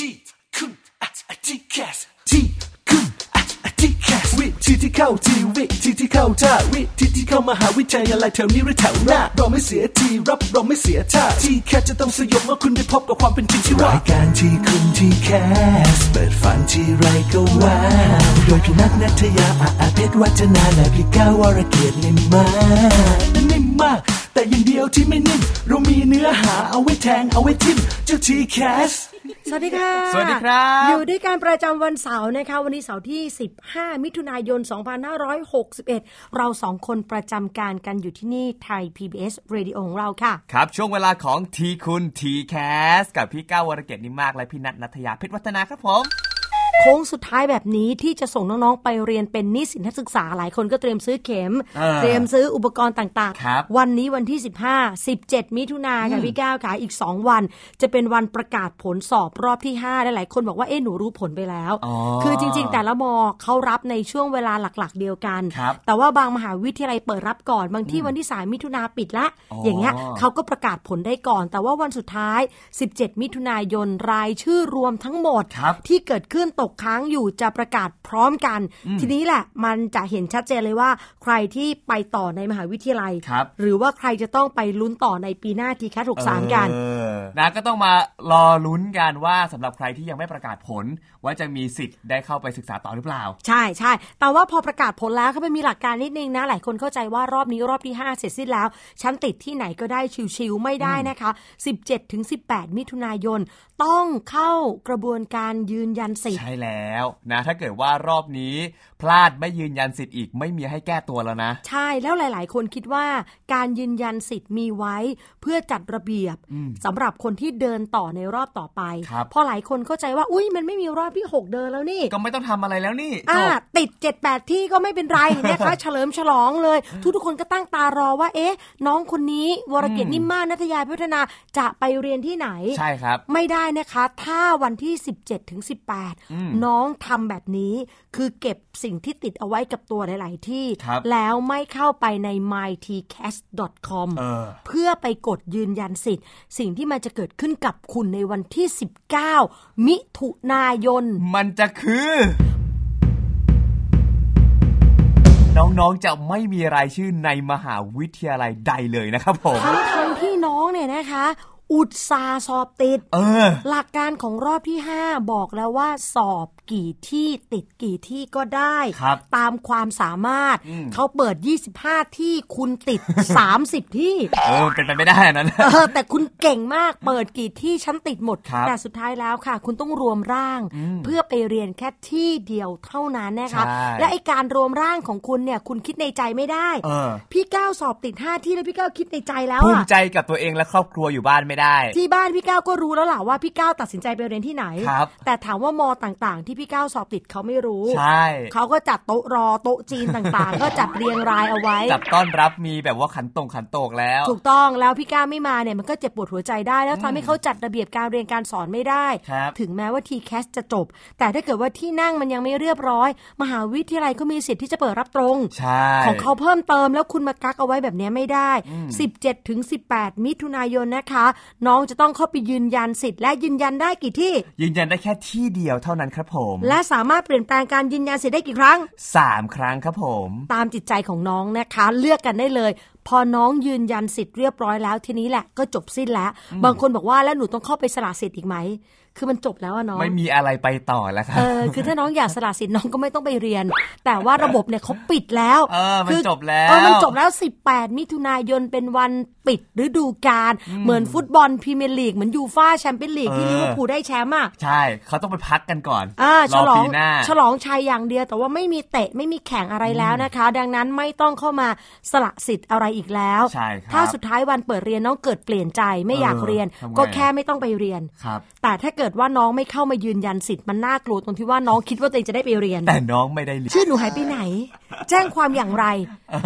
ทีคุณอะ TCAS ทีคุณอะ TCAS วิธีที่เข้าทีวิธีที่เข้าท่าวิธีที่เข้ามหาวิทยาลัยแถวนี้หรือแถวหน้าเราไม่เสียทีรับเรองไม่เสียท่า TCAS จะต้องสยบเมื่อคุณได้พบกับความเป็นจริงที่ว่ารายการทีคุณ TCAS เปิดฝันทีไรก็ wow โดยพี่นัทนัทยาอาอาเพชรวัฒนาและพี่ก้าวรเกียรตินิ่มมากนิ่มมาก แต่อย่างเดียวที่ไม่นิ่มเรามีเนื้อหาเอาไว้แทงเอาไว้ทิมเจ้า TCASสวัสดีค่ะ สวัสดีครับ อยู่ด้วยกันประจำวันเสาร์นะคะ วันนี้เสาร์ที่ 15 มิถุนายน 2561 เราสองคนประจำการกันอยู่ที่นี่ Thai PBS Radio ของเราค่ะ ครับ ช่วงเวลาของทีคุณ TCAS กับพี่ก้าววรเกียรตินิ่มมาก และพี่นัทนัทยาเพชรวัฒนาครับผม โค้งสุดท้ายแบบนี้ที่จะส่งน้องๆไปเรียนเป็นนิสิตนักศึกษาหลายคนก็เตรียมซื้อเข็มเออเตรียมซื้ออุปกรณ์ต่างครับวันนี้วันที่ 15 17 มิถุนาค่ะพี่ก้าวค่ะอีก 2 วัน จะเป็นวันประกาศผลสอบรอบที่5และหลายคนบอกว่าเอ๊ะหนูรู้ผลไปแล้วอ๋อคือจริง ๆ แต่ละมอเขารับในช่วงเวลาหลักๆ เดียวกันครับแต่ว่าบางมหาวิทยาลัยเปิดรับก่อนบางที่วันที่ 3 มิถุนาปิดละอ๋อออย่างเงี้ยเขาก็ประกาศผลได้ก่อน แต่ว่าวันสุดท้าย 17 มิถุนายนรายชื่อรวมทั้งหมดครับที่เกิดขึ้นตกค้างอยู่จะประกาศพร้อมกัน ทีนี้แหละมันจะเห็นชัดเจนเลยว่า ใครที่ไปต่อในมหาวิทยาลัยครับหรือว่าใครจะต้องไปลุ้นต่อในปีหน้าทีแคท63กันเออนะก็ต้องมารอลุ้นกันว่าสำหรับใครที่ยังไม่ประกาศผล ว่าจะมีสิทธิ์ได้เข้าไปศึกษาต่อหรือเปล่า ใช่ใช่แต่ว่าพอประกาศผลแล้วก็ไปมีหลักการนิดนึงนะ หลายคนเข้าใจว่ารอบนี้รอบที่ 5 เสร็จสิ้นแล้วฉันติดที่ไหนก็ได้ชิวๆไม่ได้นะคะ 17ถึง18 มิถุนายนต้องเข้ากระบวนการยืนยันสิทธิ์ใช่แล้วนะถ้าเกิดว่ารอบนี้พลาดไม่ยืนยันสิทธิ์อีกไม่มีให้แก้ตัวแล้วนะ ใช่แล้วหลาย ๆ คนคิดว่าการยืนยันสิทธิ์มีไว้ เพื่อจัดระเบียบสำหรับคนที่เดินต่อในรอบต่อไปครับเพราะหลายคนเข้าใจว่าอุ้ยมันไม่มีรอบที่ 6 เดินแล้วนี่ ก็ไม่ต้องทำอะไรแล้วนี่จอ่าบติด 7 8 ที่ก็ไม่เป็นไรนะคะเฉลิมฉลองเลยทุกทุกๆคนก็ตั้งตารอว่าเอ๊ะ น้องคนนี้วรเกียรตินิ่มมากนัทยาพัฒนาจะไปเรียนที่ไหนใช่ครับ ไม่ได้นะคะ ถ้าวันที่ 17ถึง18น้องทำแบบนี้ คือเก็บสิ่งที่ติดเอาไว้กับตัวหลาย ๆ ที่ครับแล้วไม่เข้าไปใน mytcast.com เออเพื่อไปกดยืนยันสิทธิ์ สิ่งที่มันจะเกิดขึ้นกับคุณในวันที่ 19 มิถุนายน มันจะคือน้องๆ จะไม่มีรายชื่อในมหาวิทยาลัยใดเลยนะครับผม ทั้งทั้งที่น้องเนี่ยนะคะ อุตสาห์สอบติด เออ หลักการของรอบที่ 5 บอกแล้วว่าสอบกี่ที่ติดกี่ที่ก็ได้ครับตามความสามารถ เขาเปิด 25 ที่คุณติด 30 ที่ เออ เป็นไปไม่ได้อันนั้นเออแต่คุณเก่งมากเปิดกี่ที่ฉันติดหมดครับแต่สุดท้ายแล้วค่ะ คุณต้องรวมร่าง เพื่อไปเรียนแค่ที่เดียวเท่านั้นนะคะใช่และไอการรวมร่างของคุณเนี่ยคุณคิดในใจไม่ได้เออพี่ก้าวสอบติด 5 ที่แล้วพี่ก้าวคิดในใจแล้วภูอะมิใจกับตัวเองและครอบครัวอยู่บ้านไม่ได้ที่บ้านพี่ก้าวก็รู้แล้วล่ะว่าพี่ก้าวตัดสินใจไปเรียนที่ไหนครับแต่ถามว่ามอต่างๆ ที่พี่ก้าวสอบติดเขาไม่รู้ใช่เขาก็จัดโต๊ะรอโต๊ะจีนต่างๆ ก็จัดเรียงรายเอาไว้จัดต้อนรับมีแบบว่าขันตรงขันโตกแล้ว ถูกต้องแล้วพี่ก้าวไม่มาเนี่ยมันก็เจ็บปวดหัวใจได้ แล้วทำให้เขาจัดระเบียบการเรียนการสอนไม่ได้ครับถึงแม้ว่าทีแคสจะจบ แต่ถ้าเกิดว่าที่นั่งมันยังไม่เรียบร้อย มหาวิทยาลัยก็มีสิทธิ์ที่จะเปิดรับตรงใช่ของเขาเพิ่มเติมแล้วคุณมากักเอาไว้แบบนี้ไม่ได้ 17ถึง18 มิถุนายนนะคะน้องจะต้องเข้าไปยืนยันสิทธิ์และยืนยันได้กี่ที่ ยืนยันได้แค่ที่เดียวเท่านั้นครับผม และสามารถเปลี่ยนแปลงการยืนยันสิทธิ์ได้กี่ครั้งสามครั้งครับผม ตามจิตใจของน้องนะคะ เลือกกันได้เลย พอน้องยืนยันสิทธิ์เรียบร้อยแล้วทีนี้แหละก็จบสิ้นแล้ว บางคนบอกว่าแล้วหนูต้องเข้าไปสละสิทธิ์อีกไหมคือมันจบแล้วอะน้องไม่มีอะไรไปต่อแล้วครัเอบอคือถ้าน้องอยากสละสิทธิ์น้องก็ไม่ต้องไปเรียน แต่ว่าระบบเนี่ยเขาปิดแล้ว เออมันคือจบแล้วเออมันจบแล้ว 18 มิถุนายนเป็นวัน ปิดฤดูกาลเหมือนฟุตบอลพรีเมียร์ลีกเหมือนยูฟ่าแชมเปี้ยนลีกที่เออลิเวอร์พูลได้แชมป์อะใช่เขาต้องไปพักกันก่อนอ่ารฉอลอปีงหน้าฉลองชัยอย่างเดียวแต่ว่าไม่มีเตะไม่มีแข่งอะไรแล้วนะคะ ดังนั้นไม่ต้องเข้ามาสละสิทธิ์อะไรอีกแล้วใช่ครับถ้าสุดท้ายวันเปิดเรียนน้องเกิดเปลี่ยนใจไม่อยากเออเรียนทำไงก็แค่ไม่ต้องไปเรียนครับแต่ถ้าเกิดว่าน้องไม่เข้ามายืนยันสิทธิ์มันน่ากลัวตรงที่ว่าน้องคิดว่าตัวเองจะได้ไปเรียน แต่น้องไม่ได้เรียนชื่อหนูหายไปไหน แจ้งความอย่างไร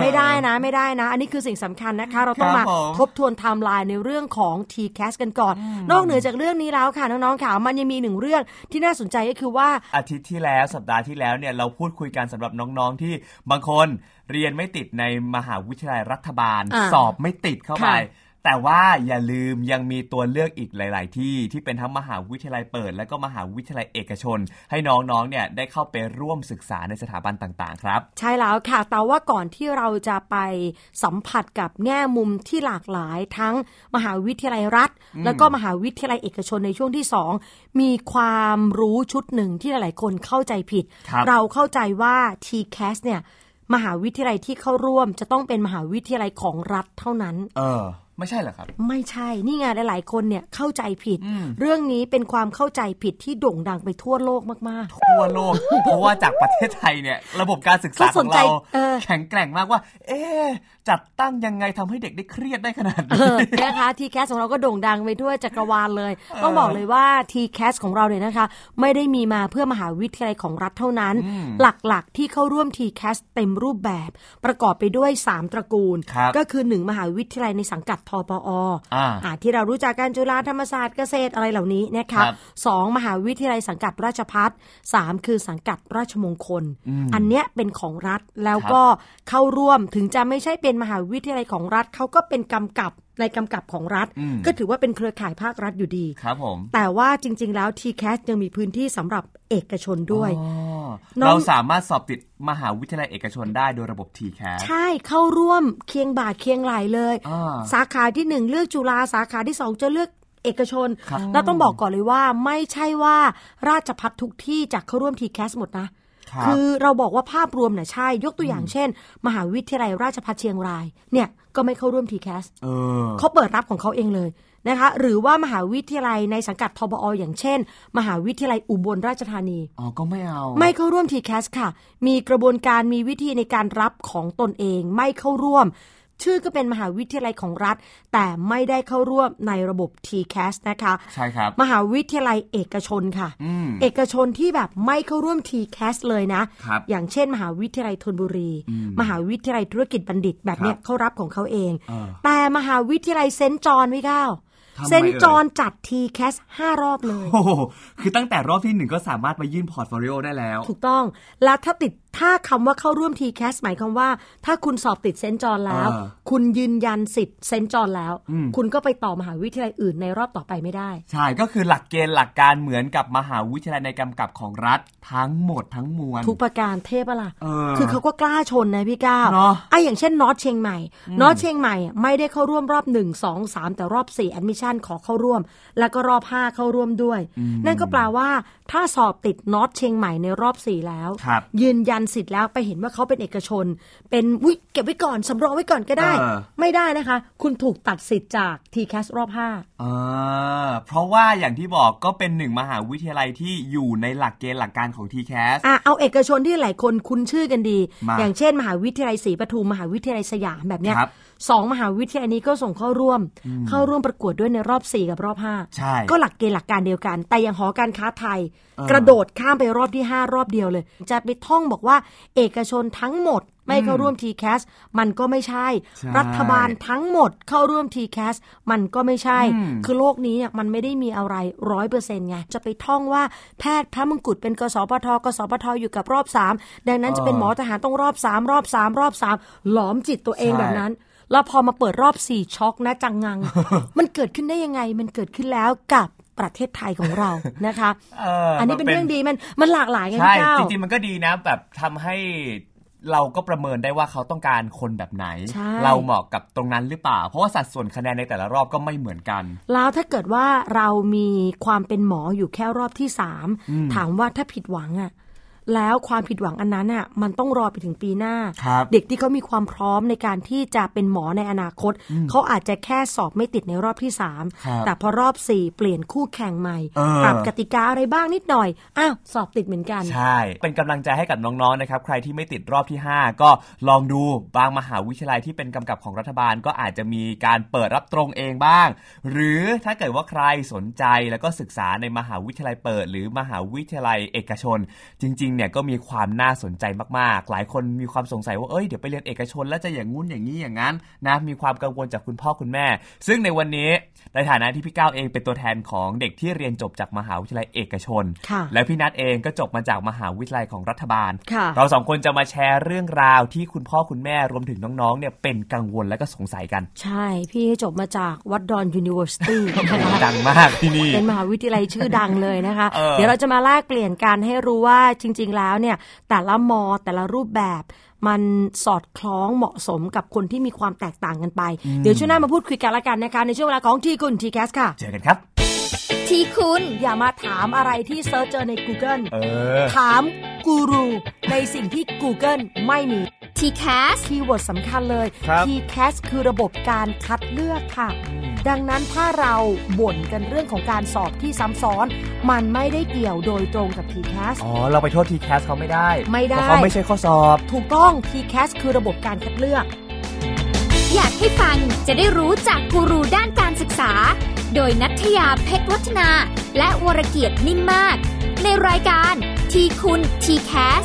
ไม่ได้นะ ไม่ได้นะ อันนี้คือสิ่งสำคัญนะคะ เราต้องครัมาบผมทบทวนไทม์ไลน์ในเรื่องของ t c a s กันก่อน นอกเหนือจากเรื่องนี้แล้วค่ะน้องๆค่ะมันยังมีหนึ่งเรื่องที่น่าสนใจก็คือว่าอาทิตย์ที่แล้วสัปดาห์ที่แล้วเนี่ยเราพูดคุยกันสำหรับน้องๆที่บางคนเรียนไม่ติดในมหาวิทยาลัยรัฐบาลอ่าสอบไม่ติดเข้าไปค่ะ แต่ว่าอย่าลืมยังมีตัวเลือกอีกหลาย ๆ ที่ที่เป็นทั้งมหาวิทยาลัยเปิด และก็มหาวิทยาลัยเอกชน ให้น้อง ๆ เนี่ยได้เข้าไปร่วมศึกษาในสถาบันต่าง ๆ ครับ ใช่แล้วค่ะ แต่ว่าก่อนที่เราจะไปสัมผัสกับแง่มุมที่หลากหลายทั้งมหาวิทยาลัยรัฐ แล้วก็มหาวิทยาลัยเอกชนในช่วงที่สองมีความรู้ชุดหนึ่งที่หลาย ๆ คนเข้าใจผิดครับเราเข้าใจว่า TCAS เนี่ยมหาวิทยาลัยที่เข้าร่วมจะต้องเป็นมหาวิทยาลัยของรัฐเท่านั้น เออ ไม่ใช่เหรอครับ ไม่ใช่นี่ไงหลายๆคนเนี่ยเข้าใจผิด เรื่องนี้เป็นความเข้าใจผิดที่โด่งดังไปทั่วโลกมากทั่วโลก เพราะว่าจากประเทศไทยเนี่ย ระบบการศึกษาเขาขสอนงใจเราเออแข็งแกร่งมากว่า เอ๊ะจัดตั้งยังไงทำให้เด็กได้เครียดได้ขนาดๆเอนี้อนะคะ TCAS ของเราก็โด่งดังไปทั่วจักรวาลเลย ต้องบอกเลยว่า TCAS ของเราเนี่ยนะคะ ไม่ได้มีมาเพื่อมหาวิทยาลัยของรัฐเท่านั้น หลักๆที่เข้าร่วม TCAS เต็มรูปแบบ ประกอบไปด้วย 3 ตระกูลครับก็คือ 1 มหาวิทยาลัยในสังกัดทปออ่าอ่าที่เรารู้จักกันจุฬาธรรมศาสตร์เกษตรอะไรเหล่านี้นะคะครับสองมหาวิทยาลัยสังกัดราชพัฒสามคือสังกัดราชมงคลอันเนี้ยเป็นของรัฐแล้วก็เข้าร่วมถึงจะไม่ใช่เป็นมหาวิทยาลัยของรัฐเขาก็เป็นกำกับ ในกำกับของรัฐ ก็ถือว่าเป็นเครือข่ายภาครัฐอยู่ดีครับผมแต่ว่าจริง ๆ แล้ว TCAS ยังมีพื้นที่สำหรับเอกชนด้วยอ๋อน้องเราสามารถสอบติดมหาวิทยาลัยเอกชนได้โดยระบบ TCAS ใช่เข้าร่วมเคียงบ่าเคียงไหลเลยอ่าสาขาที่หนึ่งเลือกจุฬาสาขาที่สองจะเลือกเอกชนครับแล้วต้องบอกก่อนเลยว่าไม่ใช่ว่าราชพัฒทุกที่จะเข้าร่วม TCAS หมดนะครับคือเราบอกว่าภาพรวมน่ะใช่ ยกตัวอย่างเช่น มหาวิทยาลัยราชภัฏเชียงรายเนี่ย ก็ไม่เข้าร่วม TCAS เออเขาเปิดรับของเขาเองเลยนะคะหรือว่ามหาวิทยาลัยในสังกัดทบออย่างเช่น มหาวิทยาลัยอุบลราชธานีอ๋อก็ไม่เอา ไม่เข้าร่วม TCAS ค่ะ มีกระบวนการมีวิธีในการรับของตนเอง ไม่เข้าร่วม ชื่อก็เป็นมหาวิทยาลัยของรัฐ แต่ไม่ได้เข้าร่วมในระบบ TCAS นะคะ ใช่ครับ มหาวิทยาลัยเอกชนค่ะอืมเอกชนที่แบบไม่เข้าร่วม TCAS เลยนะครับอย่างเช่น มหาวิทยาลัยธนบุรี มหาวิทยาลัยธุรกิจบัณฑิตแบบเนี้ยครับเขารับของเขาเองเออแต่มหาวิทยาลัยเซนต์จอห์นพี่ก้าวทำไมเซนต์จอห์นจัด TCAS ห้ารอบเลย โอ้โห คือตั้งแต่รอบที่หนึ่งก็สามารถไปยื่น portfolio ได้แล้ว ถูกต้อง แล้วถ้าติด ถ้าคำว่าเข้าร่วม TCAS หมายความว่า ถ้าคุณสอบติดเซนต์จอห์นแล้วเออคุณยืนยันสิทธิ์เซนต์จอห์นแล้ว คุณก็ไปต่อมหาวิทยาลัยอื่นในรอบต่อไปไม่ได้ ใช่ก็คือหลักเกณฑ์หลักการเหมือนกับมหาวิทยาลัยในกำกับของรัฐทั้งหมดทั้งมวลทุกประการเทพอะล่ะเออคือเขาก็กล้าชนนะพี่ก้าวเนอะไอ้อย่างเช่นนอร์ทเชียงใหม่นอร์ทเชียงใหม่อะไม่ได้เข้าร่วมรอบ 1 2 3 แต่รอบ4 admission ขอเข้าร่วม แล้วก็รอบ 5 เข้าร่วมด้วย นั่นก็แปลว่า ถ้าสอบติดนอตเชียงใหม่ในรอบ 4 แล้วครับยืนยันสิทธิ์แล้วไปเห็นว่าเขาเป็นเอกชน เป็นวิเก็บไว้ก่อนสำรองไว้ก่อนก็ได้เออไม่ได้นะคะ คุณถูกตัดสิทธิ์จาก TCAS รอบ5อ่าเพราะว่าอย่างที่บอกก็เป็นหนึ่งมหาวิทยาลัยที่อยู่ในหลักเกณฑ์หลักการของ TCAS อะเอาเอกชนที่หลายคนคุ้นชื่อกันดีมาอย่างเช่น มหาวิทยาลัยศรีปทุมมหาวิทยาลัยสยามแบบเนี้ย ครับสองมหาวิทยาลัยนี้ก็ส่งเข้าร่วม เข้าร่วมประกวดด้วยในรอบ 4 กับรอบ 5 ใช่ ก็หลักเกณฑ์หลักการเดียวกัน แต่อย่างหอการค้าไทยเออกระโดดข้ามไปรอบที่ 5 รอบเดียวเลย จะไปท่องบอกว่าเอกชนทั้งหมด ไม่เข้าร่วม TCAS มันก็ไม่ใช่ใช่ รัฐบาลทั้งหมดเข้าร่วม TCAS มันก็ไม่ใช่อืมคือโลกนี้เนี่ยมันไม่ได้มีอะไรร้อยเปอร์เซ็นต์ไงจะไปท่องว่าแพทย์พระมงกุฎเป็นกสปทกสปทอยู่กับรอบสามดังนั้นจะเป็นหมอทหารต้องรอบสามรอบสามรอบสามหลอมจิตตัวเองใช่แบบนั้นแล้วพอมาเปิดรอบสี่ช็อกนะจังงัง มันเกิดขึ้นได้ยังไง มันเกิดขึ้นแล้วกับประเทศไทยของเรานะคะเอออัอันนี้เป็นเรื่องดีมันมันหลากหลายไงใช่พี่เจ้าจริงๆมันก็ดีนะแบบทำให้ เราก็ประเมินได้ว่าเขาต้องการคนแบบไหนใช่เราเหมาะกับตรงนั้นหรือเปล่า เพราะว่าสัดส่วนคะแนนในแต่ละรอบก็ไม่เหมือนกัน แล้วถ้าเกิดว่าเรามีความเป็นหมออยู่แค่รอบที่สามถามว่าถ้าผิดหวังอะ แล้วความผิดหวังอันนั้นอะมันต้องรอไปถึงปีหน้าครับเด็กที่เขามีความพร้อมในการที่จะเป็นหมอในอนาคต เขาอาจจะแค่สอบไม่ติดในรอบที่สามครับแต่พอรอบสี่เปลี่ยนคู่แข่งใหม่เออปรับกติกาอะไรบ้างนิดหน่อยอ้าวสอบติดเหมือนกัน ใช่ เป็นกำลังใจให้กับน้องๆนะครับใครที่ไม่ติดรอบที่ 5 ก็ลองดูบางมหาวิทยาลัยที่เป็นกำกับของรัฐบาล ก็อาจจะมีการเปิดรับตรงเองบ้าง หรือถ้าเกิดว่าใครสนใจแล้วก็ศึกษาในมหาวิทยาลัยเปิด หรือมหาวิทยาลัยเอกชน จริงๆเนี่ยก็มีความน่าสนใจมากๆ หลายคนมีความสงสัยว่าเอ้ยเดี๋ยวไปเรียนเอกชนแล้วจะอย่างงู้นอย่างนี้อย่างนั้นนะมีความกังวลจากคุณพ่อคุณแม่ ซึ่งในวันนี้ในฐานะที่พี่ก้าวเองเป็นตัวแทนของเด็กที่เรียนจบจากมหาวิทยาลัยเอกชนค่ะและพี่นัทเองก็จบมาจากมหาวิทยาลัยของรัฐบาลค่ะเราสองคนจะมาแชร์เรื่องราวที่คุณพ่อคุณแม่รวมถึงน้องๆเนี่ยเป็นกังวลและก็สงสัยกัน ใช่ พี่จบมาจากวัดดอน University นะคะดังมากที่นี่ เป็นมหาวิทยาลัยชื่อดังเลยนะคะเออเดี๋ยวเราจะมาแลกเปลี่ยนกันให้รู้ว่าจริง ๆ แล้วเนี่ยแต่ละมอแต่ละรูปแบบ มันสอดคล้องเหมาะสมกับคนที่มีความแตกต่างกันไป เดี๋ยวช่วงหน้ามาพูดคุยกันละกันนะคะในช่วงเวลาของทีคุณ TCAS ค่ะ เจอกันครับ ทีคุณอย่ามาถามอะไรที่ search เจอใน Google เออถามกูรูในสิ่งที่ Google ไม่มี TCAS keyword สำคัญเลยครับ TCAS คือระบบการคัดเลือกค่ะ ดังนั้นถ้าเราบ่นกันเรื่องของการสอบที่ซ้ำซ้อน มันไม่ได้เกี่ยวโดยตรงกับ TCAS อ๋อ เราไปโทษ TCAS เขาไม่ได้ ไม่ได้เพราะเขาไม่ใช่ข้อสอบ ถูกต้อง TCAS คือระบบการคัดเลือก อยากให้ฟังจะได้รู้จากกูรูด้านการศึกษา โดยนัทยาเพชรวัฒนา และวรเกียรตินิ่มมาก ในรายการทีคุณ TCAS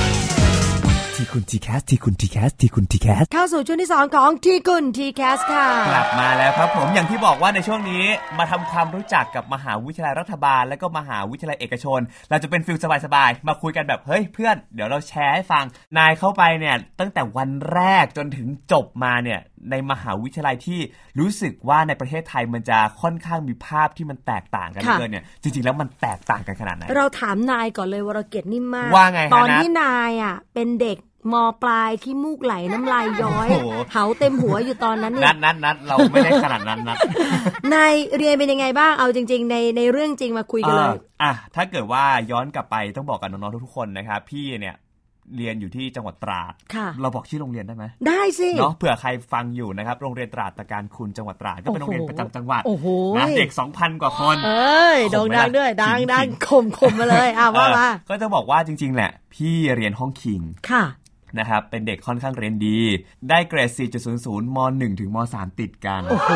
ทีคุณ TCAS ทีคุณ TCAS ทีคุณ TCASเข้าสู่ช่วงที่2ของทีคุณ TCAS ค่ะ กลับมาแล้วครับผมอย่างที่บอกว่าในช่วงนี้มาทำความรู้จักกับมหาวิทยาลัยรัฐบาล และก็มหาวิทยาลัยเอกชน เราจะเป็นฟิลสบายๆมาคุยกันแบบเฮ้ยเพื่อนเดี๋ยวเราแชร์ให้ฟังนายเข้าไปเนี่ยตั้งแต่วันแรกจนถึงจบมาเนี่ยในมหาวิทยาลัยที่รู้สึกว่าในประเทศไทยมันจะค่อนข้างมีภาพที่มันแตกต่างกันเหลือค่ะเกินเนี่ยจริงๆแล้วมันแตกต่างกันขนาดไหนเราถามนายก่อนเลยวรเกียรตินิ่มมากว่าไงฮะตอนนัทที่นายอะเป็นเด็ก มปลายขี้มูกไหลน้ำลายย้อยโอ้โหเหาเต็มหัวอยู่ตอนนั้นเนี่นัยดนัดนัดเราไม่ได้ขนาดนั้นนัดนายเรียนเป็นยังไงบ้างเอาจริง ๆ ในในเรื่องจริงมาคุยกันเลยอ่าอะถ้าเกิดว่าย้อนกลับไปต้องบอกกับน้องๆทุกๆคนนะครับพี่เนี่ยเรียนอยู่ที่จังหวัดตราดค่ะเราบอกชื่อโรงเรียนได้ไหม ได้สิ เนาะเผื่อใครฟังอยู่นะครับ โรงเรียนตราดตะการคุณจังหวัดตราด ก็เป็นโรงเรียนประจำจังหวัดโอ้โหนะเด็ก 2,000 กว่าคน เอ้ยข่โด่มงไหมดังล่ะด้วย ดังขิงดังขิงข่มข่มมาเลยอะว่ามาเออก็จะบอกว่าจริง ๆ แหละ พี่เรียนห้องคิง ค่ะ นะครับเป็นเด็กค่อนข้างเรียนดี ได้เกรด 4.00 ม .1 ถึงม .3 ติดกันโอ้โห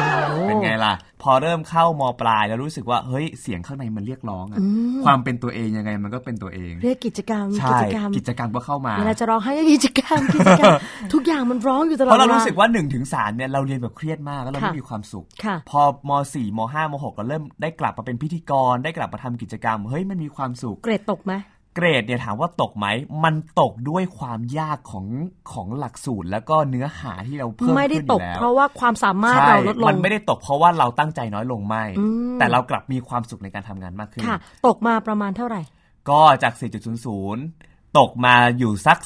เป็นไงล่ะ พอเริ่มเข้ามปลายแล้วรู้สึกว่าเฮ้ยเสียงข้างในมันเรียกร้องอะความเป็นตัวเองยังไงมันก็เป็นตัวเอง เรียกกิจกรรมใช่กิจกรรมกิจกรรมก็เข้ามาเวลาจะร้องให้ก็กิจกรรมกิจกรรมทุกอย่างมันร้องอยู่ตลอดเพราะเราวลรู้สึกว่า1นถึงสเนี่ยเราเรียนแบบเครียดมากแล้วเราค่ะไม่มีความสุขค่ะพอม .4 ม .5 ม .6 เราเริ่มได้กลับมาเป็นพิธีกรได้กลับมาทำกิจกรรมเฮ้ยมันมีความสุขเกรดตกไหม เกรดเนี่ยถามว่าตกไหม มันตกด้วยความยากของของหลักสูตร แล้วก็เนื้อหาที่เราเพิ่มไม่ได้ขึ้นอตยู่กแล้วเพราะว่าความสามารถใช่เราลดลงมันไม่ได้ตกเพราะว่าเราตั้งใจน้อยลงไม่อืมแต่เรากลับมีความสุขในการทำงานมากขึ้นค่ะตกมาประมาณเท่าไหร่ ก็จาก 4.00 ตกมาอยู่สัก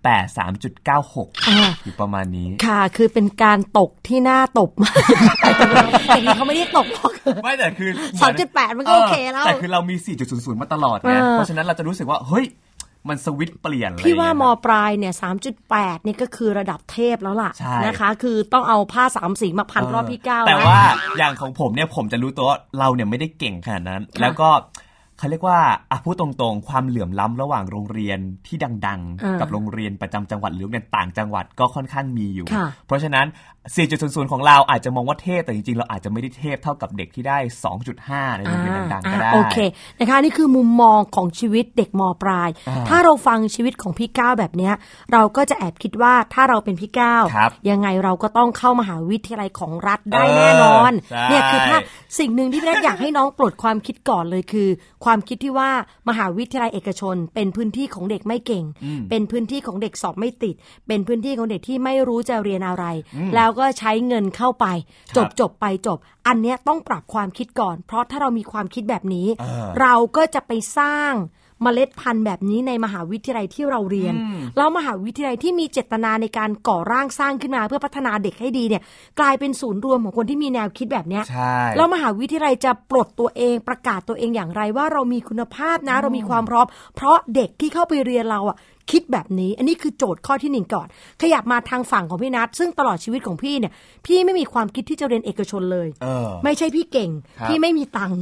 3.8 3.96อ่าอยู่ประมาณนี้ ค่ะ คือเป็นการตกที่น่าตบมากแต่นี่เขาไม่ได้ตกหรอกไม่แต่คือสามจุดแปดมันก็โอเคแล้ว แต่คือเรามี 4.00 มาตลอดไงเออเพราะฉะนั้นเราจะรู้สึกว่า เฮ้ยมันสวิตช์เปลี่ยนอะไรพี่ว่าอย่งมเงี้ยปลายเนี่ยสามจุดแปดนี่ก็คือระดับเทพแล้วล่ะใช่นะคะ คือต้องเอาผ้าสามสีมาพันรอบพี่ก้าวแต่นะว่าอย่างของผมเนี่ยผมจะรู้ตัวว่าเราเนี่ยไม่ได้เก่งขนาดนั้นค่ะแล้วก็ เขาเรียกว่าอะพูดตรงๆ ความเหลื่อมล้ำระหว่างโรงเรียนที่ดังอ่าๆกับโรงเรียนประจำจังหวัดหรือโรงเรียนต่างจังหวัดก็ค่อนข้างมีอยู่ค่ะเพราะฉะนั้น 4.00 ของเราอาจจะมองว่าเทพแต่จริงๆ เราอาจจะไม่ได้เทพเท่ากับเด็กที่ได้ 2.5 ในโรงเรียนดังๆก็ได้อ่าโอเคนะคะนี่คือมุมมองของชีวิตเด็กมปลายอ่าถ้าเราฟังชีวิตของพี่ก้าวแบบเนี้ยเราก็จะแอบคิดว่าถ้าเราเป็นพี่ก้าวครับยังไงเราก็ต้องเข้ามหาวิทยาลัยของรัฐได้เออแน่นอนใช่เนี่ยคือถ้าสิ่งหนึ่งที่พี่นัทอยากให้น้องปลดความคิดก่อนเลยคือความคิดที่ว่ามหาวิทยาลัยเอกชน เป็นพื้นที่ของเด็กไม่เก่ง เป็นพื้นที่ของเด็กสอบไม่ติด เป็นพื้นที่ของเด็กที่ไม่รู้จะเรียนอะไร แล้วก็ใช้เงินเข้าไป จบจบไปจบ อันเนี้ยต้องปรับความคิดก่อน เพราะถ้าเรามีความคิดแบบนี้เออเราก็จะไปสร้าง เมล็ดพันธุ์แบบนี้ในมหาวิทยาลัยที่เราเรียนแล้วมหาวิทยาลัยที่มีเจตนาในการก่อร่างสร้างขึ้นมาเพื่อพัฒนาเด็กให้ดีเนี่ยกลายเป็นศูนย์รวมของคนที่มีแนวคิดแบบเนี้ยใช่แล้วมหาวิทยาลัยจะปลดตัวเองประกาศตัวเองอย่างไรว่าเรามีคุณภาพนะเรามีความพร้อม เพราะเด็กที่เข้าไปเรียนเราอะคิดแบบนี้ อันนี้คือโจทย์ข้อที่หนึ่งก่อน ขยับมาทางฝั่งของพี่นัทซึ่งตลอดชีวิตของพี่เนี่ย พี่ไม่มีความคิดที่จะเรียนเอกชนเลยเออไม่ใช่พี่เก่ง ครับ พี่ไม่มีตังค์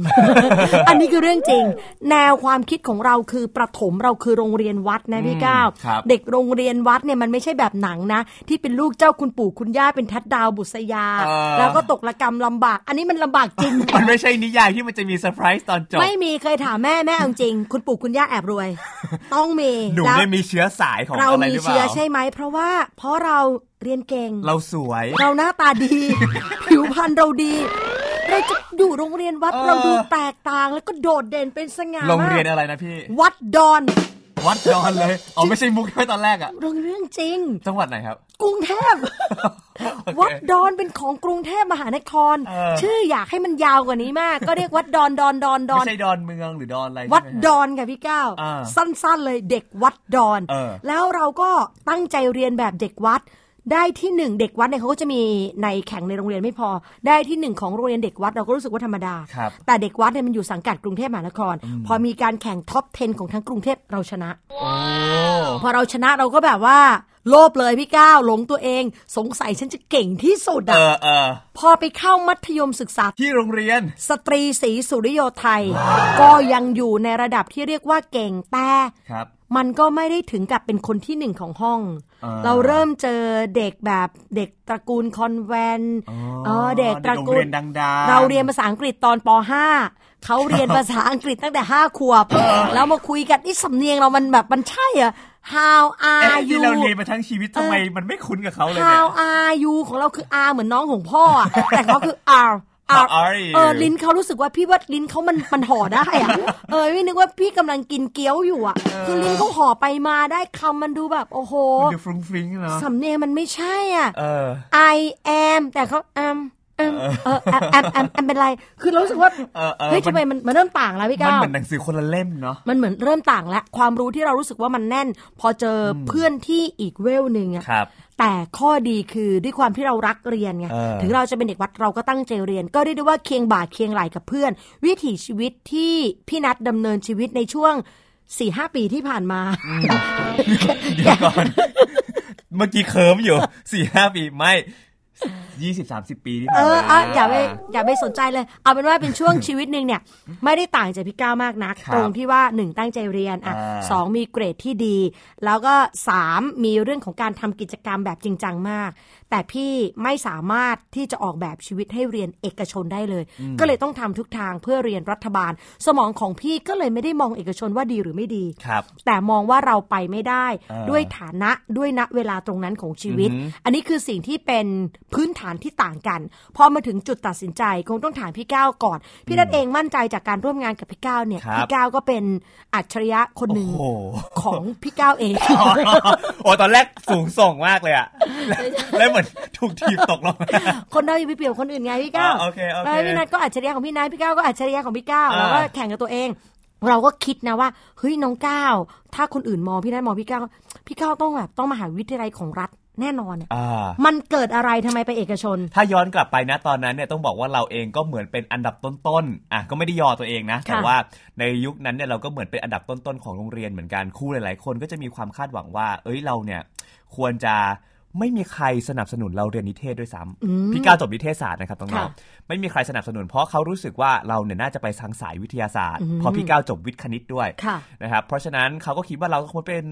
อันนี้คือเรื่องจริง แนวความคิดของเราคือประถมเราคือโรงเรียนวัดนะพี่ก้าวครับ เด็กโรงเรียนวัดเนี่ยมันไม่ใช่แบบหนังนะ ที่เป็นลูกเจ้าคุณปู่คุณย่าเป็นทัดดาวบุษยา เออ แล้วก็ตกระกรรมลำบาก อันนี้มันลำบากจริง มันไม่ใช่นิยายที่มันจะมีเซอร์ไพรส์ตอนจบ ไม่มีเคยถามแม่แม่เอาจริง คุณปู่คุณย่าแอบรวย ต้องมีหนูแล้ว เนี่ยมีเชื้อสายของเราอะไรมีหรือเปเชื้อล่าใช่ไหม เพราะว่าเพราะเราเรียนเก่ง เราสวย เราหน้าตาดี ผิวพรรณเราดีเราจะอยู่โรงเรียนวัดเออเราดูแตกต่างแล้วก็โดดเด่นเป็นสง่าโรงเรียนมากอะไรนะพี่ วัดดอน วัดดอนเลยอ๋อไม่ใช่มุกแค่ตอนแรกอะโรงเรียนจริง จังหวัดไหนครับ กรุงเทพวัดดอนเป็นของกรุงเทพมหานครเออชื่ออยากให้มันยาวกว่านี้มาก ก็เรียกวัดดอนดอนดอนดอไม่นใช่ดอนเมืองหรือดอนอะไรวัดใช่ไหมดฮะอนค่ะพี่ก้าวอ่าสั้นๆเลยเด็กวัดดอนเออแล้วเราก็ตั้งใจเรียนแบบเด็กวัด ได้ที่หนึ่งเด็กวัดเนี่ยเขาก็จะมีในแข่งในโรงเรียนไม่พอ ได้ที่หนึ่งของโรงเรียนเด็กวัดเราก็รู้สึกว่าธรรมดาครับแต่เด็กวัดเนี่ยมันอยู่สังกัดกรุงเทพมหานคร พอมีการแข่งท็อป 10 ของทั้งกรุงเทพเราชนะโอ้พอเราชนะเราก็แบบว่าโลภเลยพี่ก้าวหลงตัวเอง สงสัยฉันจะเก่งที่สุดเออะอเออพอไปเข้ามัธยมศึกษาที่โรงเรียน สตรีศรีสุริโยไทย ก็ยังอยู่ในระดับที่เรียกว่าเก่งแต่ครับ มันก็ไม่ได้ถึงกับเป็นคนที่หนึ่งของห้องอ่าเราเริ่มเจอเด็กแบบเด็กตระกูลคอนแวนต์เออเด็กตระกูโรงลเรียนดังๆเราเรียนภาษาอังกฤษตอนป .5 เขาเรียนภาษาอังกฤษตั้งแต่ห้าขวบแล้วมาคุยกันนี่สำเนียงเรามันแบบมันใช่อะ how เอ๊ะ are ที่ you เราเรียนมาทั้งชีวิตทำไมมันไม่คุ้นกับเขาเลยเนี่ย how are you ของเราคือ R เหมือนน้องของพ่ออะแต่เขาคือ R How are you? เออลิ้นเขารู้สึกว่าพี่ว่าลิ้นเขามันมันห่อได้อะเออพี่นึกว่าพี่กำลังกินเกี๊ยวอยู่อะคือลิ้นเขาห่อไปมาได้คำมันดูแบบโอ้โหมันดูฟรุ้งฟริ้งเนาะสำเนียงมันไม่ใช่อะเออ I am แต่เขา am am เออ am am am เป็นไร คือเรารู้สึกว่าเออเออเฮ้ยมันทำไมมันมันเริ่มต่างแล้วพี่มันก้าวเหมือนหนังสือคนละเล่มเนาะ มันเหมือนเริ่มต่างแล้ว ความรู้ที่เรารู้สึกว่ามันแน่น พอเจอเพื่อนที่อีกเวลหนึ่งอะครับ แต่ข้อดีคือด้วยความที่เรารักเรียนไงเออถึงเราจะเป็นเด็กวัดเราก็ตั้งใจเรียน ก็เรียกได้ว่าเคียงบ่าเคียงไหล่กับเพื่อน วิถีชีวิตที่พี่นัทดำเนินชีวิตในช่วงสี่ห้าปีที่ผ่านมาเดี๋ยวก่อน เมื่อกี้เคลิ้มอยู่สี่ห้าปีไม่ ยี่สิบสามสิบปีที่เอผ่านอมาอะอย่าไปอย่าไปสนใจเลย เอาเป็นว่าเป็นช่วงชีวิตหนึ่งเนี่ย ไม่ได้ต่างจากพี่ก้าวมากนัก ครับตรงที่ว่าหนึ่งตั้งใจเรียนอะอ่า สองมีเกรดที่ดี แล้วก็สามมีเรื่องของการทำกิจกรรมแบบจริงจังมาก แต่พี่ไม่สามารถที่จะออกแบบชีวิตให้เรียนเอกชนได้เลย ก็เลยต้องทำทุกทางเพื่อเรียนรัฐบาล สมองของพี่ก็เลยไม่ได้มองเอกชนว่าดีหรือไม่ดี ครับ แต่มองว่าเราไปไม่ได้อ่าด้วยฐานะด้วยณเวลาตรงนั้นของชีวิต อือหืออันนี้คือสิ่งที่เป็นพื้นฐานที่ต่างกัน พอมาถึงจุดตัดสินใจคงต้องถามพี่ก้าวก่อน พี่นัทเองมั่นใจจากการร่วมงานกับพี่ก้าวเนี่ยครับพี่ก้าวก็เป็นอัจฉริยะคนหนึ่งโอ้โหของพี่ก้าวเองอ๋อโอ้ตอนแรกสูงส่งมากเลยอะแล้วแล้วเหมือนถูกทีบตกลงมาคนเราอย่าไปเปรียบคนอื่นไงพี่ก้าวอ่าโอเคโอเคพี่นัทก็อัจฉริยะของพี่นัทพี่ก้าวก็อัจฉริยะของพี่ก้าวอ่าแล้วก็แข่งกับตัวเองเราก็คิดนะว่าเฮ้ยน้องก้าวถ้าคนอื่นมองพี่นัทมองพี่ก้าวพี่ก้าวต้องแบบต้องมหาวิทยาลัยของรัฐ แน่นอนอะอ่ามันเกิดอะไรทำไมไปเอกชน ถ้าย้อนกลับไปนะตอนนั้นเนี่ยต้องบอกว่าเราเองก็เหมือนเป็นอันดับต้นๆอะก็ไม่ได้ยอตัวเองนะ แต่ว่าในยุคนั้นเนี่ยเราก็เหมือนเป็นอันดับต้นๆของโรงเรียนเหมือนกันครูหลายๆ คนก็จะมีความคาดหวังว่า เอ้ยเราเนี่ยควรจะไม่มีใครสนับสนุนเราเรียนนิเทศด้วยซ้ำพี่ก้าวจบนิเทศศาสตร์นะครับตรงนั้ค่ะนไม่มีใครสนับสนุน เพราะเขารู้สึกว่าเราเนี่ยน่าจะไปทางสายวิทยาศาสตร์เพราะพี่ก้าวจบวิทย์คณิตด้วยค่ะนะครับเพราะฉะนั้นเขาก็คิดว่าเราควรเป็น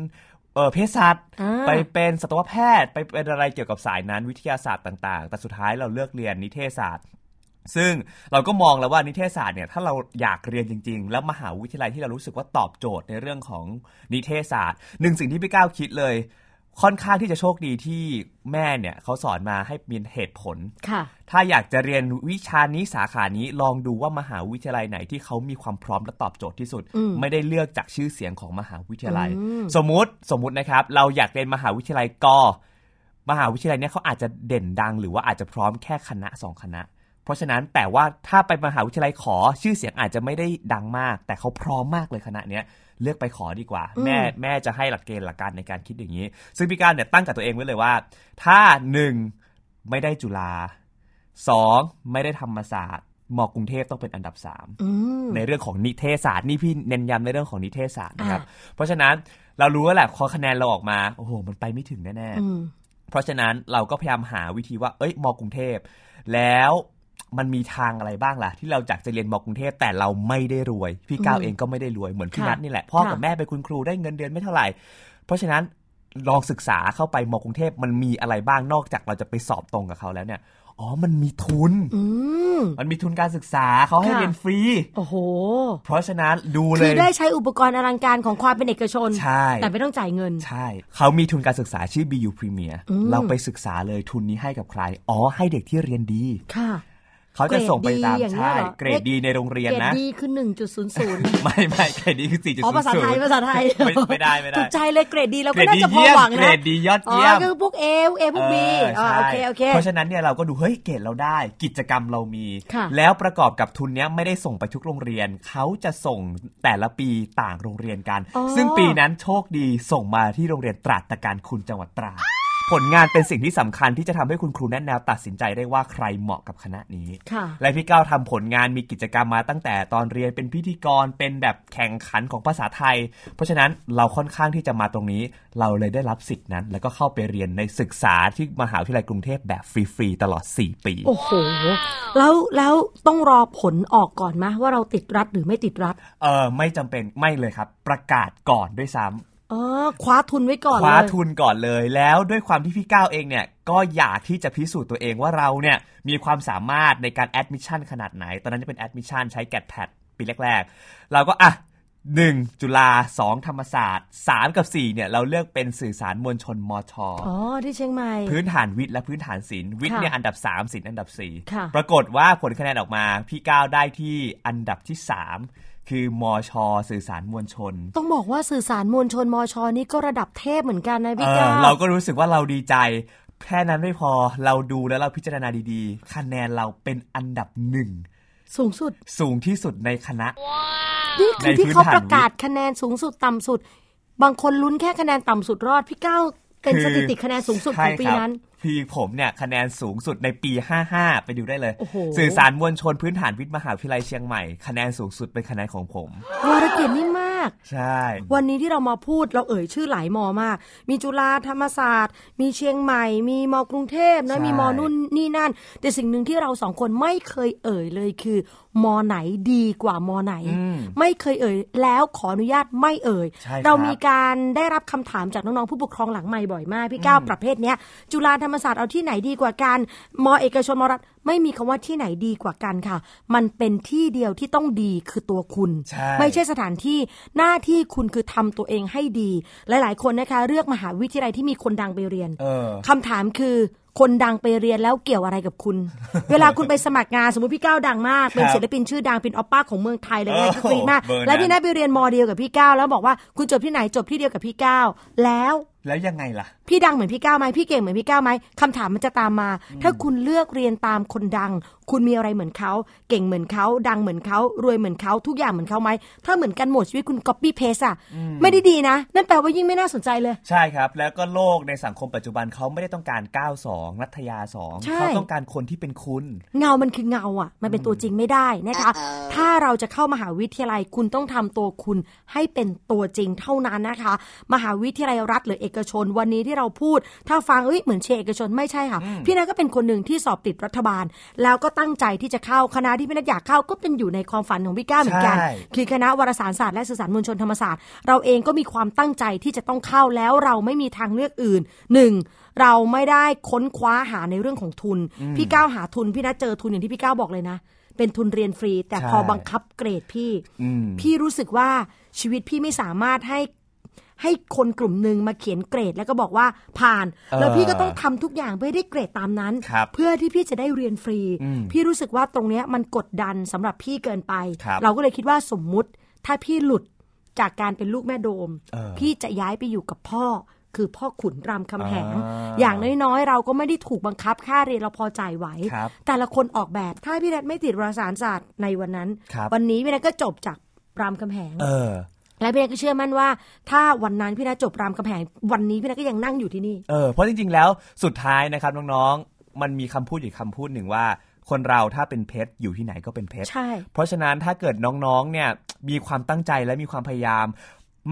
เออเภสัชอ่าไปเป็นสัตวแพทย์ ไปเป็นอะไรเกี่ยวกับสายนั้นวิทยาศาสตร์ต่าง ๆ แต่สุดท้ายเราเลือกเรียนนิเทศศาสตร์ ซึ่งเราก็มองแล้วว่านิเทศศาสตร์เนี่ยถ้าเราอยากเรียนจริง ๆ แล้วมหาวิทยาลัยที่เรารู้สึกว่าตอบโจทย์ในเรื่องของนิเทศศาสตร์หนึ่งสิ่งที่พี่ก้าวคิดเลย ค่อนข้างที่จะโชคดีที่แม่เนี่ยเขาสอนมาให้มีเหตุผล ค่ะ ถ้าอยากจะเรียนวิชานี้สาขานี้ลองดูว่ามหาวิทยาลัยไหนที่เขามีความพร้อมและตอบโจทย์ที่สุดอืมไม่ได้เลือกจากชื่อเสียงของมหาวิทยาลัยอืมสมมุติสมมุตินะครับ เราอยากเรียนมหาวิทยาลัยกมหาวิทยาลัยเนี้ยเขาอาจจะเด่นดัง หรือว่าอาจจะพร้อมแค่คณะสองคณะ เพราะฉะนั้นแต่ว่าถ้าไปมหาวิทยาลัยขอชื่อเสียงอาจจะไม่ได้ดังมาก แต่เขาพร้อมมากเลยคณะเนี้ยเลือกไปขอดีกว่า แม่แม่จะให้หลักเกณฑ์หลักการในการคิดอย่างนี้ ซึ่งพี่การเนี่ยตั้งกับตัวเองไว้เลยว่า ถ้าหนึ่งไม่ได้จุฬาสองไม่ได้ธรรมศาสตร์มอกรุงเทพต้องเป็นอันดับสามอืมในเรื่องของนิเทศศาสตร์นี่พี่เน้นย้ำในเรื่องของนิเทศศาสตร์นะครับอ่าเพราะฉะนั้นเรารู้แล้วแหละพอคะแนนเราออกมาโอ้โหมันไปไม่ถึงแน่ๆอืมเพราะฉะนั้นเราก็พยายามหาวิธีว่า เอ้ยมอกรุงเทพแล้ว มันมีทางอะไรบ้างล่ะ ที่เราอยากจะเรียนมอกรุงเทพแต่เราไม่ได้รวย พี่ก้าวอืมเองก็ไม่ได้รวยเหมือนพี่ค่ะนัทนี่แหละพ่อกับค่ะแม่เป็นคุณครูได้เงินเดือนไม่เท่าไหร่ เพราะฉะนั้นลองศึกษาเข้าไปมอกรุงเทพมันมีอะไรบ้างนอกจากเราจะไปสอบตรงกับเขาแล้วเนี่ยอ๋อ มันมีทุนอืมมันมีทุนการศึกษาเขาให้ค่ะเรียนฟรี โอ้โห เพราะฉะนั้นดูเลคือยได้ใช้อุปกรณ์อลังการของความเป็นเอกชน ใช่ แต่ไม่ต้องจ่ายเงิน ใช่ เขามีทุนการศึกษาชื่อ BU Premier อืมเราไปศึกษาเลยทุนนี้ให้กับใคร อ๋อ ให้เด็กที่เรียนดี ค่ะ เขาจะส่งไปตามเกรดดีอย่างเงี้ยใช่เหรอเกรดดีในโรงเรียนเกรดนะดีคือหนึ่งจุดศูนย์ศูนย์ไม่ไม่เกรดดีคือสี่จุดอ๋อศูนภาษาย์ศูไทนยย์ภาษาไทยไม่ไม่ได้ไม่ได้ถูกใจเลยเกรดดีเราเกรก็ดน่าดีจะพอเยี่ยมหวังเกรนะดดียอดอ๋อเยี่ยมคือพวกเอพวกเอพวกบีเอออ่าใช่โอเคโอเคเพราะฉะนั้นเนี่ยเราก็ดูเฮ้ยเกรดเราได้ กิจกรรมเรามีค่ะแล้วประกอบกับทุนเนี้ยไม่ได้ส่งไปทุกโรงเรียน เขาจะส่งแต่ละปีต่างโรงเรียนกันอ๋อซึ่งปีนั้นโชคดีส่งมาที่โรงเรียนตราดตะการคุณจังหวัดตราด ผลงานเป็นสิ่งที่สำคัญที่จะทำให้คุณครูแนะแนวตัดสินใจได้ว่าใครเหมาะกับคณะนี้ค่ะและพี่ก้าวทำผลงานมีกิจกรรมมาตั้งแต่ตอนเรียนเป็นพิธีกรเป็นแบบแข่งขันของภาษาไทย เพราะฉะนั้นเราค่อนข้างที่จะมาตรงนี้ เราเลยได้รับสิทธินั้น แล้วก็เข้าไปเรียนในศึกษาที่มหาวิทยาลัยกรุงเทพแบบฟรีๆตลอด 4 ปี โอ้โห แล้วแล้วต้องรอผลออกก่อนไหมว่าเราติดรัฐหรือไม่ติดรัฐ เออไม่จำเป็นไม่เลยครับ ประกาศก่อนด้วยซ้ำอ๋อคว้าทุนไว้ก่อนคว้าเลยทุนก่อนเลย แล้วด้วยความที่พี่ก้าวเองเนี่ย ก็อยากที่จะพิสูจน์ตัวเองว่าเราเนี่ย มีความสามารถในการ admission ขนาดไหน ตอนนั้นจะเป็น admission ใช้ GAT PATปีแรกๆ เราก็อะหนึ่งจุฬาสองธรรมศาสตร์สามกับสี่เนี่ย เราเลือกเป็นสื่อสารมวลชนมชอ๋อ ที่เชียงใหม่ พื้นฐานวิทย์และพื้นฐานศิลป์วิทย์เนี่ยอันดับ3ศิลป์อันดับค่ะ4ปรากฏว่าผลคะแนนออกมา พี่ก้าวได้ที่อันดับที่3 คือมชสื่อสารมวลชน ต้องบอกว่าสื่อสารมวลชนมชนี่ก็ระดับเทพเหมือนกันนะเอพี่อก้าวเราก็รู้สึกว่าเราดีใจแค่นั้นไม่พอเราดูแล้วเราพิจารณาดีๆ คะแนนเราเป็นอันดับหนึ่งสูงสุดสูงที่สุดในคณะนี่คือในที่พื้นเขาฐานประกาศคะแนนสูงสุดต่ำสุด บางคนลุ้นแค่คะแนนต่ำสุดรอดพี่ก้าวเป็นคือสถิติคะแนนสูงสุดของปีใช่ครับนั้น พี่ผมเนี่ยคะแนนสูงสุดในปี 55 ไปดูได้เลยโอ้โหสื่อสารมวลชนพื้นฐานวิทย์มหาวิทยาลัยเชียงใหม่คะแนนสูงสุดเป็นคะแนนของผมวรเกียรตินี่มาก ใช่ วันนี้ที่เรามาพูดเราเอ่ยชื่อหลายมอมาก มีจุฬาธรรมศาสตร์ มีเชียงใหม่ มีมอกรุงเทพนะมีมอนุ่นนี่นั่น แต่สิ่งหนึ่งที่เราสองคนไม่เคยเอ่ยเลยคือมอไหนดีกว่ามอไหน ไม่เคยเอ่ย แล้วขออนุญาตไม่เอ่ยใช่ครับเรามีการได้รับคำถามจากน้องๆผู้ปกครองหลังใหม่บ่อยมาก พี่ก้าวประเภทเนี้ยจุฬาธรรมศาสตร์เอาที่ไหนดีกว่ากันมอเอกชนมอรัฐ ไม่มีคำว่าที่ไหนดีกว่ากันค่ะ มันเป็นที่เดียวที่ต้องดีคือตัวคุณใช่ไม่ใช่สถานที่หน้าที่คุณคือทำตัวเองให้ดี หลาย ๆ คนนะคะ เลือกมหาวิทยาลัยที่มีคนดังไปเรียนเออคำถามคือคนดังไปเรียนแล้วเกี่ยวอะไรกับคุณ เวลาคุณไปสมัครงานสมมติพี่ก้าวดังมาก เป็นครับศิลปินชื่อดังเป็นออปป้าของเมืองไทยอะไรเงี้ยโอ้ก็กรี๊ดมากเบอร์นั้นแล้วพี่นัทไปเรียนมอเดียวกับพี่ก้าวแล้วบอกว่าคุณจบที่ไหนจบที่เดียวกับพี่ก้าวแล้ว แล้วยังไงล่ะ พี่ดังเหมือนพี่ก้าวไหมพี่เก่งเหมือนพี่ก้าวไหมคำถามมันจะตามมา ถ้าคุณเลือกเรียนตามคนดัง คุณมีอะไรเหมือนเขาเก่งเหมือนเขาดังเหมือนเขารวยเหมือนเขาทุกอย่างเหมือนเขาไหมถ้าเหมือนกันหมดชีวิตคุณ copy paste อะไม่ได้ดีนะ นั่นแปลว่ายิ่งไม่น่าสนใจเลย ใช่ครับ แล้วก็โลกในสังคมปัจจุบันเขาไม่ได้ต้องการ92นัทยา2ใช่เขาต้องการคนที่เป็นคุณ เงามันคือเงาอะมันเป็นตัวจริงไม่ได้นะคะถ้าเราจะเข้ามหาวิทยาลัยคุณต้องทำตัวคุณให้เป็นตัวจริงเท่านั้นนะคะ มหาวิทยาลัยรัฐหรือเอกชนวันนี้ที่เราพูด ถ้าฟังเอ้ยเหมือนเชียร์เอกชนไม่ใช่ค่ะ พี่นัทก็เป็นคนหนึ่งที่สอบติดรัฐบาล แล้วก็ตั้งใจที่จะเข้าคณะที่พี่นัทอยากเข้าก็เป็นอยู่ในความฝันของพี่ก้าวเหมือนกันใช่คือคณะวารสารศาสตร์และสื่อสารมวลชนธรรมศาสตร์ เราเองก็มีความตั้งใจที่จะต้องเข้าแล้วเราไม่มีทางเลือกอื่นหนึ่งเราไม่ได้ค้นคว้าหาในเรื่องของทุน พี่ก้าวหาทุนพี่นัทเจอทุนอย่างที่พี่ก้าวบอกเลยนะ เป็นทุนเรียนฟรี แต่ใช่พอบังคับเกรดพี่อืมพี่รู้สึกว่าชีวิตพี่ไม่สามารถให้ ให้คนกลุ่มหนึ่งมาเขียนเกรดแล้วก็บอกว่าผ่าน แล้วพี่ก็ต้องทำทุกอย่างเพื่อให้ได้เกรดตามนั้นครับเพื่อที่พี่จะได้เรียนฟรีอืมพี่รู้สึกว่าตรงเนี้ยมันกดดันสำหรับพี่เกินไปครับเราก็เลยคิดว่าสมมุติ ถ้าพี่หลุดจากการเป็นลูกแม่โดมเออพี่จะย้ายไปอยู่กับพ่อคือพ่อขุนรามคำแหงอ่าอย่างน้อยๆ เราก็ไม่ได้ถูกบังคับค่าเรียนเราพอจ่ายไหวครับแต่ละคนออกแบบถ้าพี่นัทไม่ติดวารสารศาสตร์ในวันนั้นครับวันนี้พี่นัทก็จบจากรามคำแหงเออ และพี่นัทก็เชื่อมั่นว่า ถ้าวันนั้นพี่นัทจบรามคำแหงวันนี้พี่นัทก็ยังนั่งอยู่ที่นี่เออเพราะจริงๆแล้วสุดท้ายนะครับน้องๆมันมีคำพูดอีกคำพูดหนึ่งว่าคนเราถ้าเป็นเพชรอยู่ที่ไหนก็เป็นเพชรใช่เพราะฉะนั้นถ้าเกิดน้องๆ เนี่ยมีความตั้งใจและมีความพยายาม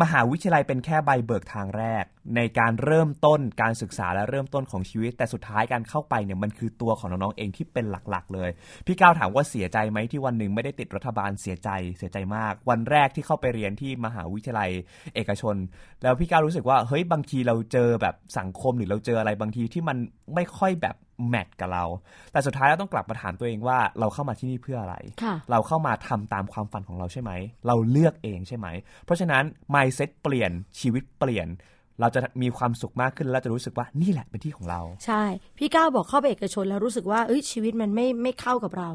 มหาวิทยาลัยเป็นแค่ใบเบิกทางแรก ในการเริ่มต้นการศึกษาและเริ่มต้นของชีวิต แต่สุดท้ายการเข้าไปเนี่ยมันคือตัวของน้องๆเองที่เป็นหลักๆ เลย พี่ก้าวถามว่าเสียใจไหมที่วันหนึ่งไม่ได้ติดรัฐบาลเสียใจเสียใจมาก วันแรกที่เข้าไปเรียนที่มหาวิทยาลัยเอกชน แล้วพี่ก้าวรู้สึกว่าเฮ้ยบางทีเราเจอแบบสังคมหรือเราเจออะไรบางทีที่มันไม่ค่อยแบบแมทกับเรา แต่สุดท้ายเราต้องกลับมาถามตัวเองว่าเราเข้ามาที่นี่เพื่ออะไรค่ะเราเข้ามาทำตามความฝันของเราใช่ไหม เราเลือกเองใช่ไหม เพราะฉะนั้น mindset เปลี่ยนชีวิตเปลี่ยน เราจะมีความสุขมากขึ้น และจะรู้สึกว่านี่แหละเป็นที่ของเรา ใช่ พี่ก้าวบอกเข้าไปเอกชนแล้วรู้สึกว่าเอ้ยชีวิตมันไม่ไม่เข้ากับเรา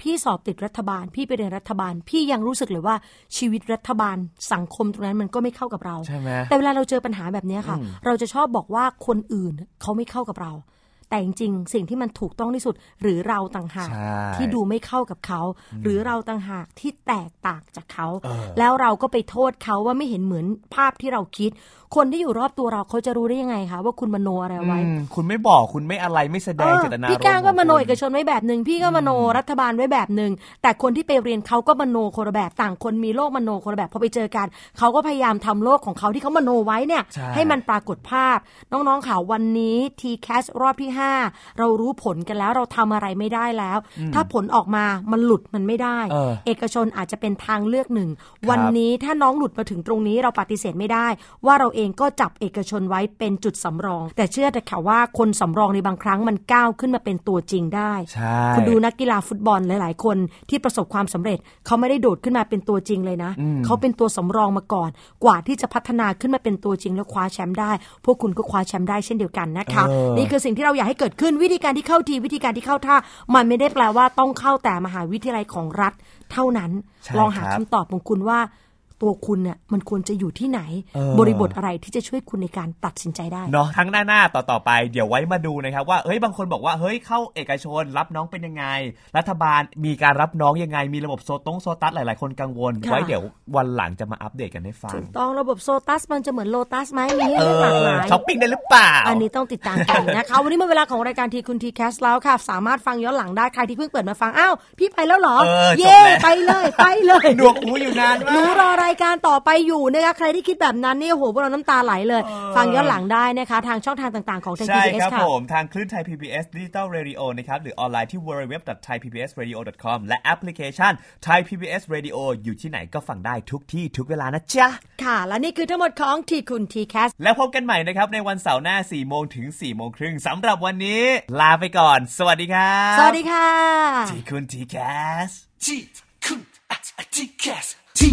พี่สอบติดรัฐบาล พี่ไปเรียนรัฐบาล พี่ยังรู้สึกเลยว่าชีวิตรัฐบาลสังคมตรงนั้นมันก็ไม่เข้ากับเราใช่ไหมแต่เวลาเราเจอปัญหาแบบเนี้ยค่ะ เราจะชอบบอกว่าคนอื่นเขาไม่เข้ากับเราแต่จริงๆสิ่งที่มันถูกต้องที่สุด หรือเราต่างหากใช่ที่ดูไม่เข้ากับเขา หรือเราต่างหากที่แตกต่างจากเขา แล้วเราก็ไปโทษเขาว่าไม่เห็นเหมือนภาพที่เราคิด คนที่อยู่รอบตัวเราเขาจะรู้ได้ยังไงคะว่าคุณมโนอะไรไว้อืมคุณไม่บอกคุณไม่อะไรไม่แสดงเจตนารมณ์พี่ก้างก็มโนของคุณเอกชนไว้แบบหนึ่งพี่ก็มโนรัฐบาลไว้แบบหนึ่งแต่คนที่ไปเรียนเขาก็มโนคนละแบบต่างคนมีโลกมโนคนละแบบพอไปเจอกันเขาก็พยายามทำโลกของเขาที่เขามโนไว้เนี่ยใช่ให้มันปรากฏภาพ น้องๆค่ะวันนี้ t c a s รอบที่ 5 เรารู้ผลกันแล้วเราทำอะไรไม่ได้แล้ว ถ้าผลออกมามันหลุดมันไม่ได้เออเอกชนอาจจะเป็นทางเลือกหนึ่งวันนี้ถ้าน้องหลุดมาถึงตรงนี้เราปฏิเสธไม่ได้ ว่าเราเองก็จับเอกชนไว้เป็นจุดสำรอง แต่เชื่อแต่ค่ะว่าคนสำรองในบางครั้งมันก้าวขึ้นมาเป็นตัวจริงได้ใช่คุณดูนักกีฬาฟุตบอลหลาย ๆ คนที่ประสบความสำเร็จเขาไม่ได้โดดขึ้นมาเป็นตัวจริงเลยนะ เขาเป็นตัวสำรองมาก่อน กว่าที่จะพัฒนาขึ้นมาเป็นตัวจริงแล้วคว้าแชมป์ได้ พวกคุณก็คว้าแชมป์ได้เช่นเดียวกันนะคะเออนี่คือสิ่งที่เราอยากให้เกิดขึ้นวิธีการที่เข้าทีวิธีการที่เข้าท่า มันไม่ได้แปลว่าต้องเข้าแต่มหาวิทยาลัยของรัฐเท่านั้นใช่ลองหาครับคำตอบของคุณว่า ตัวคุณเนี่ยมันควรจะอยู่ที่ไหนเออบริบทอะไรที่จะช่วยคุณในการตัดสินใจได้เนาะทั้งหน้าหน้าต่อต่อไปเดี๋ยวไว้มาดูนะครับว่าเฮ้ยบางคนบอกว่าเฮ้ยเข้าเอกชนรับน้องเป็นยังไง รัฐบาลมีการรับน้องยังไง มีระบบโซตงโซตัสหลาย ๆ คนกังวลค่ะไว้เดี๋ยววันหลังจะมาอัปเดตกันให้ฟังถูกต้องระบบโซตัสมันจะเหมือนโลตัสไหมมีให้เลือกหลากหลายช้อปปิ้งได้หรือเปล่า อันนี้ต้องติดตามกันนะคะวันนี้หมดเวลาของรายการทีคุณ TCAS แล้วค่ะ สามารถฟังย้อนหลังได้ใครที่เพิ่งเปิดมาฟังอ้าวพี่ไปแล้วเหรอเออจบเย่แล้วไปเลยไปเลยหนวกหูอยู่นานมากหนูรอรายการต่อไปอยู่นะคะใครที่คิดแบบนั้นนี่โอ้โหพวกเราน้ำตาไหลเลย ฟังย้อนหลังได้นะคะ ทางช่องทางต่างๆของทางใช่ PBS ครับค่ะผมทางคลื่นไทย PBS Digital Radio นะครับหรือออนไลน์ที่ www.thaipbsradio.com และแอปพลิเคชัน Thai PBS Radio อยู่ที่ไหนก็ฟังได้ทุกที่ทุกเวลานะจ๊ะค่ะ และนี่คือทั้งหมดของทีคุณ TCAS แล้วพบกันใหม่นะครับในวันเสาร์หน้า4โมงถึง4โมงครึ่งสำหรับวันนี้ ลาไปก่อน สวัสดีครับสวัสดีค่ะทีคุณ TCAS ทีคุณอะ TCAS ที